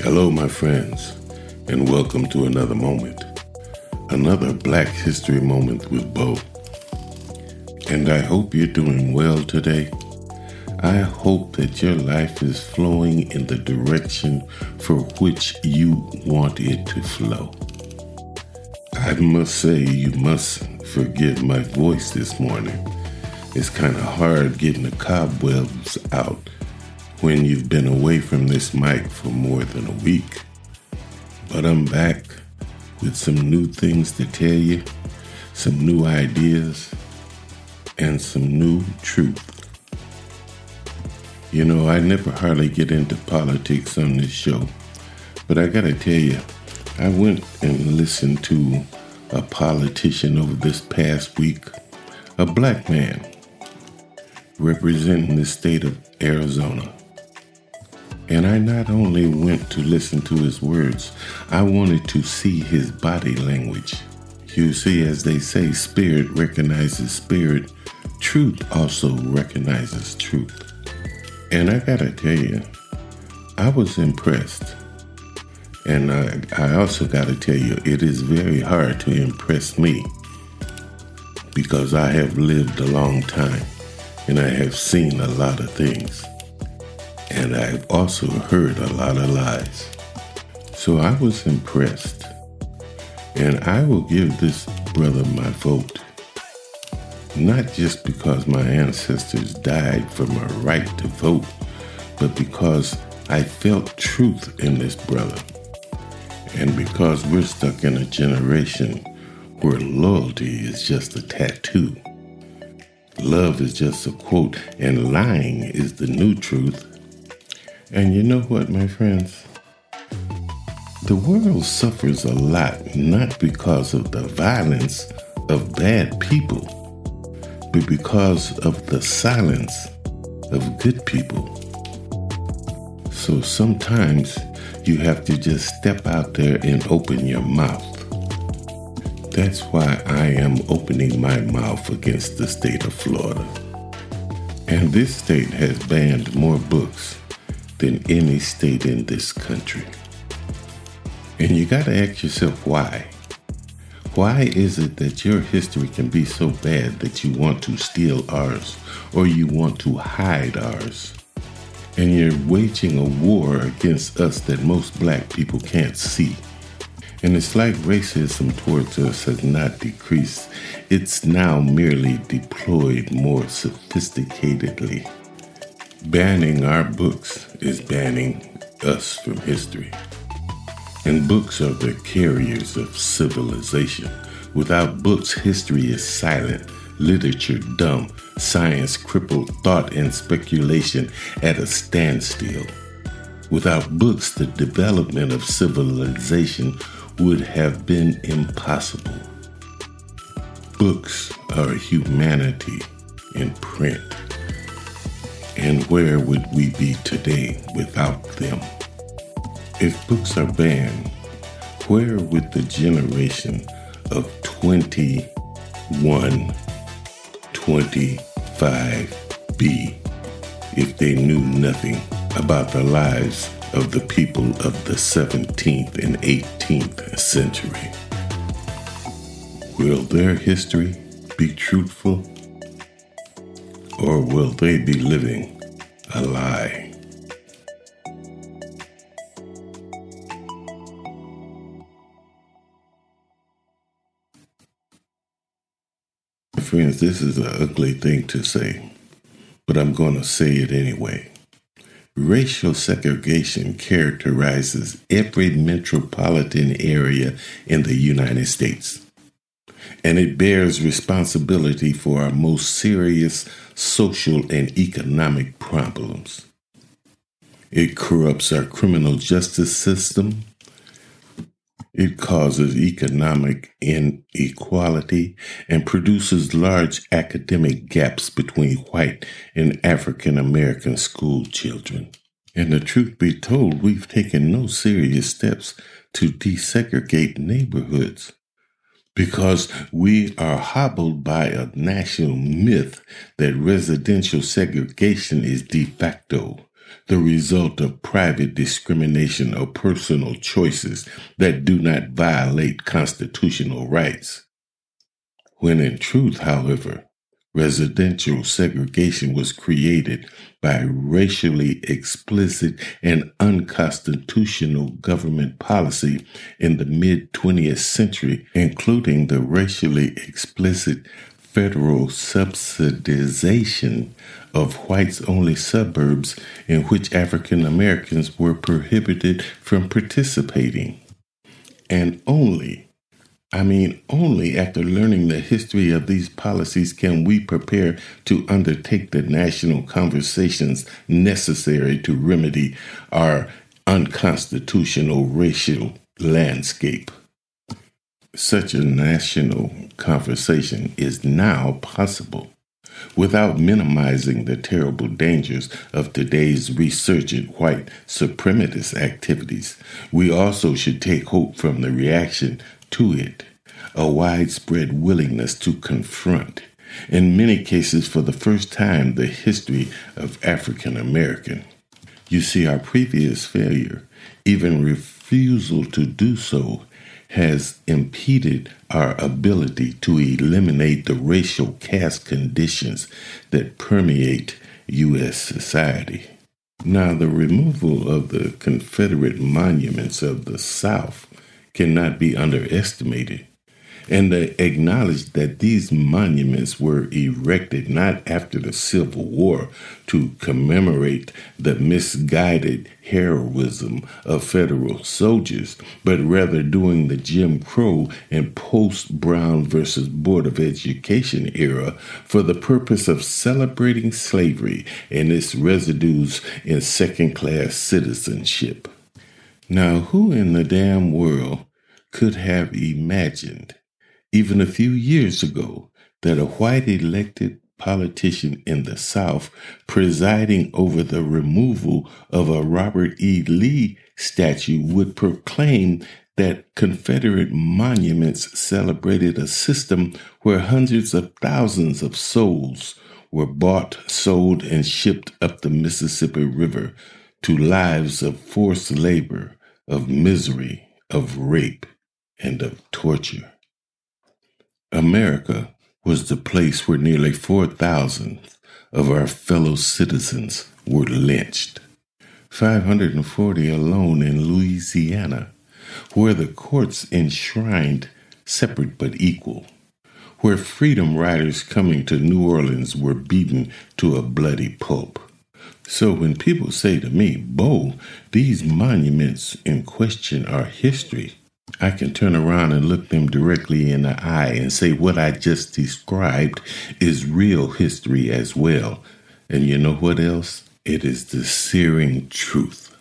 Hello, my friends, and welcome to another moment. Another Black History Moment with Bo. And I hope you're doing well today. I hope that your life is flowing in the direction for which you want it to flow. I must say, you must forgive my voice this morning. It's kind of hard getting the cobwebs out when you've been away from this mic for more than a week. But I'm back with some new things to tell you, some new ideas, and some new truth. You know, I never hardly get into politics on this show, but I gotta tell you, I went and listened to a politician over this past week, a black man representing the state of Arizona. And I not only went to listen to his words, I wanted to see his body language. You see, as they say, spirit recognizes spirit, truth also recognizes truth. And I gotta tell you, I was impressed. And I, I also gotta tell you, it is very hard to impress me because I have lived a long time and I have seen a lot of things and I've also heard a lot of lies. So I was impressed, and I will give this brother my vote. Not just because my ancestors died for my right to vote, but because I felt truth in this brother. And because we're stuck in a generation where loyalty is just a tattoo, love is just a quote, and lying is the new truth, and you know what, my friends? The world suffers a lot not because of the violence of bad people, but because of the silence of good people. So sometimes you have to just step out there and open your mouth. That's why I am opening my mouth against the state of Florida. And this state has banned more books than any state in this country. And you got to ask yourself why. Why is it that your history can be so bad that you want to steal ours or you want to hide ours? And you're waging a war against us that most black people can't see. And it's like racism towards us has not decreased, it's now merely deployed more sophisticatedly. Banning our books is banning us from history. And books are the carriers of civilization. Without books, history is silent, literature dumb, science crippled, thought and speculation at a standstill. Without books, the development of civilization would have been impossible. Books are humanity in print. And where would we be today without them? If books are banned, where would the generation of 21, 25 be if they knew nothing about the lives of the people of the 17th and 18th century? Will their history be truthful or will they be living a lie? Friends, this is an ugly thing to say, but I'm going to say it anyway. Racial segregation characterizes every metropolitan area in the United States and it bears responsibility for our most serious social and economic problems. It corrupts our criminal justice system. It causes economic inequality and produces large academic gaps between white and African American school children. And the truth be told, we've taken no serious steps to desegregate neighborhoods because we are hobbled by a national myth that residential segregation is de facto, the result of private discrimination or personal choices that do not violate constitutional rights. When in truth, however, residential segregation was created by racially explicit and unconstitutional government policy in the mid 20th century, including the racially explicit federal subsidization of whites only suburbs in which African Americans were prohibited from participating. And only I mean, only after learning the history of these policies can we prepare to undertake the national conversations necessary to remedy our unconstitutional racial landscape. Such a national conversation is now possible without minimizing the terrible dangers of today's resurgent white supremacist activities. We also should take hope from the reaction to it, a widespread willingness to confront, in many cases for the first time, the history of African American. You see, our previous failure, even refusal to do so, has impeded our ability to eliminate the racial caste conditions that permeate U.S. society. Now, the removal of the Confederate monuments of the South cannot be underestimated. And they acknowledge that these monuments were erected not after the Civil War to commemorate the misguided heroism of federal soldiers, but rather during the Jim Crow and post Brown versus Board of Education era for the purpose of celebrating slavery and its residues in second class citizenship. Now, who in the damn world could have imagined, even a few years ago, that a white elected politician in the South presiding over the removal of a Robert E. Lee statue would proclaim that Confederate monuments celebrated a system where hundreds of thousands of souls were bought, sold, and shipped up the Mississippi River to lives of forced labor, of misery, of rape, and of torture. America was the place where nearly 4,000 of our fellow citizens were lynched. 540 alone in Louisiana, where the courts enshrined separate but equal, where freedom riders coming to New Orleans were beaten to a bloody pulp so when people say to me, Bo, these monuments in question are history, I can turn around and look them directly in the eye and say what I just described is real history as well. And you know what else? It is the searing truth.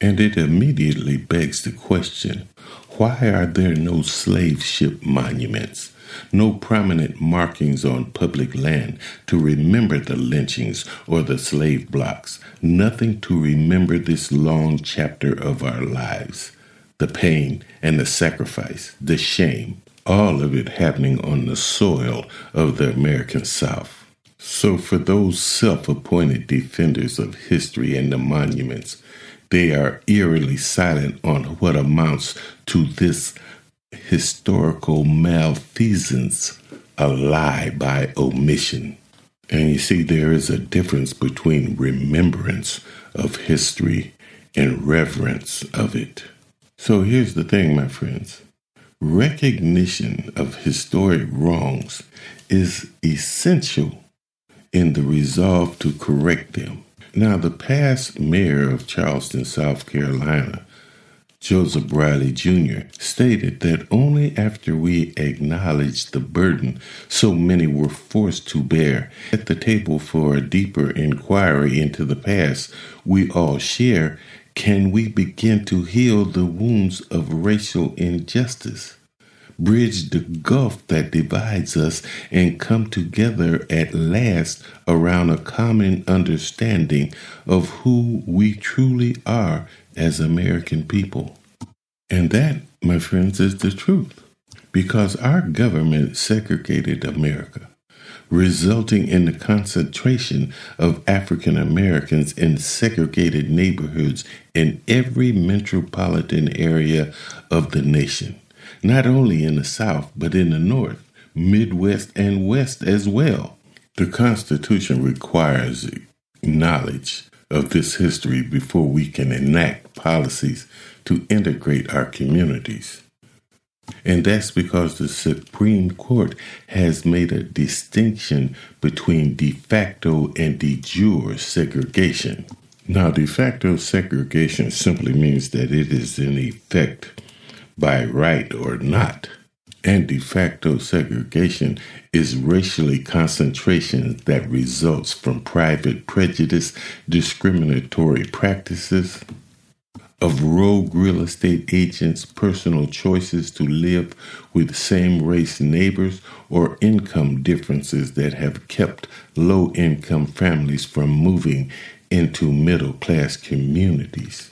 And it immediately begs the question why are there no slave ship monuments? no prominent markings on public land to remember the lynchings or the slave blocks, nothing to remember this long chapter of our lives. The pain and the sacrifice, the shame, all of it happening on the soil of the American South. So, for those self appointed defenders of history and the monuments, they are eerily silent on what amounts to this historical malfeasance, a lie by omission. And you see, there is a difference between remembrance of history and reverence of it. So here's the thing, my friends recognition of historic wrongs is essential in the resolve to correct them. Now, the past mayor of Charleston, South Carolina, Joseph Riley Jr., stated that only after we acknowledge the burden so many were forced to bear at the table for a deeper inquiry into the past we all share, can we begin to heal the wounds of racial injustice, bridge the gulf that divides us, and come together at last around a common understanding of who we truly are as American people. And that, my friends, is the truth. Because our government segregated America, resulting in the concentration of African Americans in segregated neighborhoods in every metropolitan area of the nation, not only in the South, but in the North, Midwest, and West as well. The Constitution requires knowledge of this history before we can enact policies to integrate our communities. And that's because the Supreme Court has made a distinction between de facto and de jure segregation. Now, de facto segregation simply means that it is in effect by right or not. And de facto segregation is racially concentration that results from private prejudice, discriminatory practices, of rogue real estate agents' personal choices to live with same race neighbors or income differences that have kept low income families from moving into middle class communities.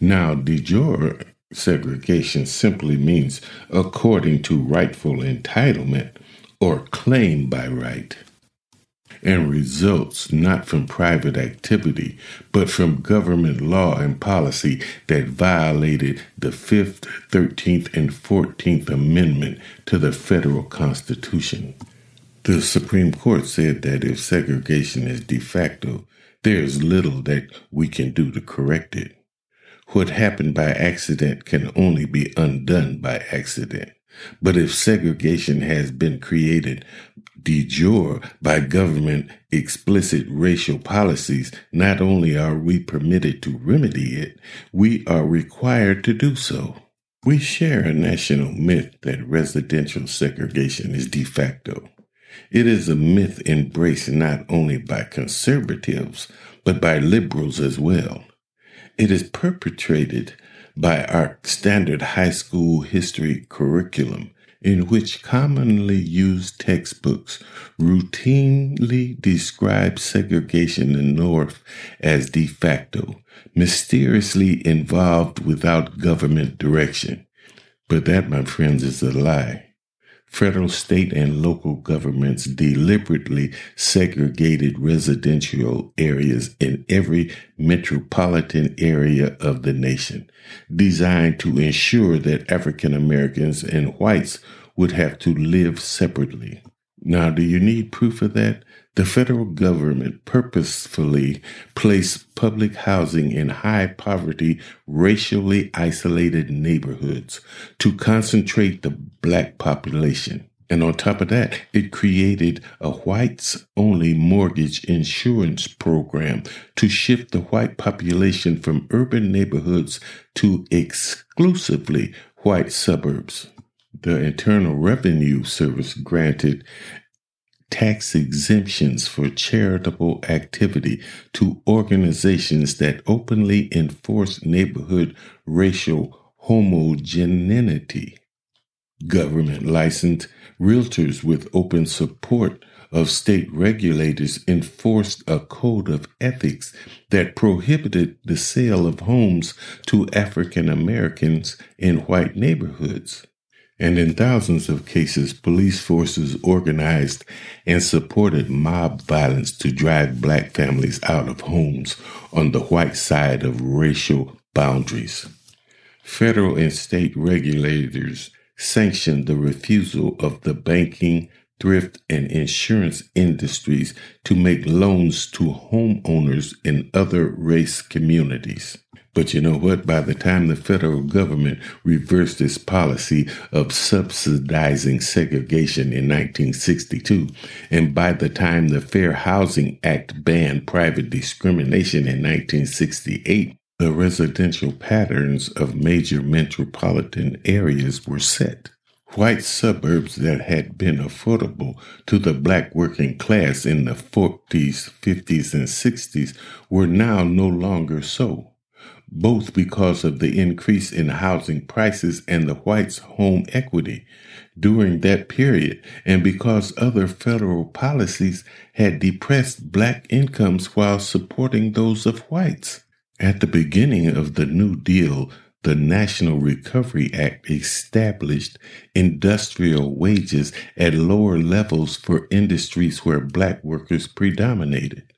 Now, de jure segregation simply means according to rightful entitlement or claim by right and results not from private activity, but from government law and policy that violated the 5th, 13th, and 14th Amendment to the federal Constitution. The Supreme Court said that if segregation is de facto, there is little that we can do to correct it. What happened by accident can only be undone by accident. But if segregation has been created de jure by government explicit racial policies, not only are we permitted to remedy it, we are required to do so. We share a national myth that residential segregation is de facto. It is a myth embraced not only by conservatives, but by liberals as well. It is perpetrated by our standard high school history curriculum in which commonly used textbooks routinely describe segregation in the North as de facto, mysteriously involved without government direction. But that, my friends, is a lie. Federal, state, and local governments deliberately segregated residential areas in every metropolitan area of the nation, designed to ensure that African Americans and whites would have to live separately. Now, do you need proof of that? The federal government purposefully placed public housing in high poverty, racially isolated neighborhoods to concentrate the black population. And on top of that, it created a whites only mortgage insurance program to shift the white population from urban neighborhoods to exclusively white suburbs. The Internal Revenue Service granted tax exemptions for charitable activity to organizations that openly enforce neighborhood racial homogeneity. Government licensed realtors with open support of state regulators enforced a code of ethics that prohibited the sale of homes to African Americans in white neighborhoods. And in thousands of cases, police forces organized and supported mob violence to drive black families out of homes on the white side of racial boundaries. Federal and state regulators sanctioned the refusal of the banking, thrift, and insurance industries to make loans to homeowners in other race communities. But you know what? By the time the federal government reversed its policy of subsidizing segregation in 1962, and by the time the Fair Housing Act banned private discrimination in 1968, the residential patterns of major metropolitan areas were set. White suburbs that had been affordable to the black working class in the 40s, 50s, and 60s were now no longer so both because of the increase in housing prices and the whites' home equity during that period, and because other federal policies had depressed black incomes while supporting those of whites. At the beginning of the New Deal, the National Recovery Act established industrial wages at lower levels for industries where black workers predominated.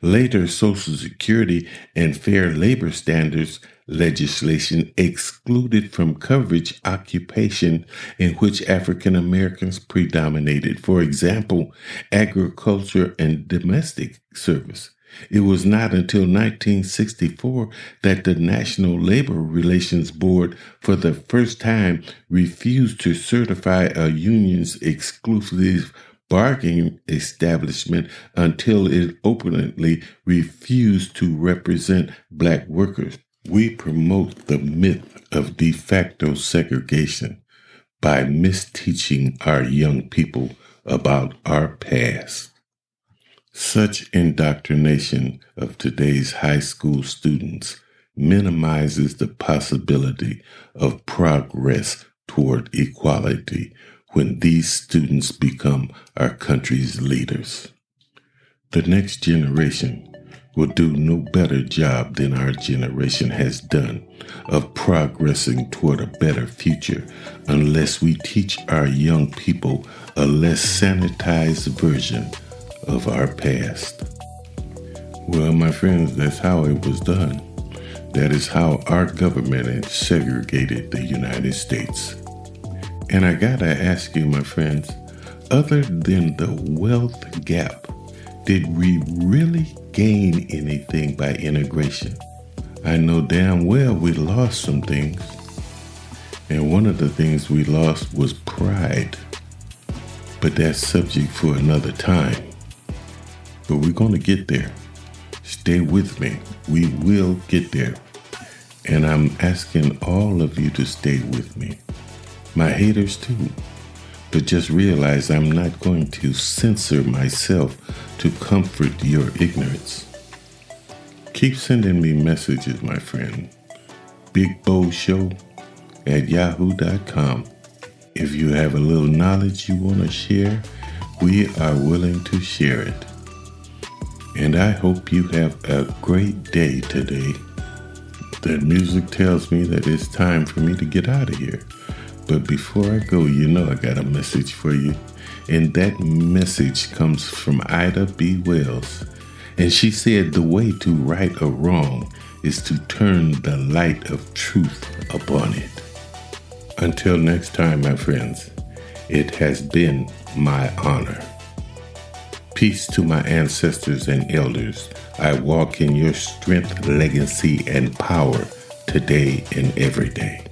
Later, Social Security and Fair Labor Standards legislation excluded from coverage occupation in which African Americans predominated. For example, agriculture and domestic service. It was not until 1964 that the National Labor Relations Board, for the first time, refused to certify a union's exclusive bargaining establishment until it openly refused to represent black workers. We promote the myth of de facto segregation by misteaching our young people about our past. Such indoctrination of today's high school students minimizes the possibility of progress toward equality when these students become our country's leaders. The next generation will do no better job than our generation has done of progressing toward a better future unless we teach our young people a less sanitized version of our past. Well, my friends, that's how it was done. That is how our government segregated the United States. And I gotta ask you, my friends, other than the wealth gap, did we really gain anything by integration? I know damn well we lost some things. And one of the things we lost was pride. But that's subject for another time. But we're going to get there. Stay with me. We will get there. And I'm asking all of you to stay with me. My haters, too. But just realize I'm not going to censor myself to comfort your ignorance. Keep sending me messages, my friend. Big Show at yahoo.com. If you have a little knowledge you want to share, we are willing to share it and I hope you have a great day today. The music tells me that it's time for me to get out of here. But before I go, you know I got a message for you. And that message comes from Ida B. Wells. And she said the way to right a wrong is to turn the light of truth upon it. Until next time, my friends, it has been my honor. Peace to my ancestors and elders. I walk in your strength, legacy, and power today and every day.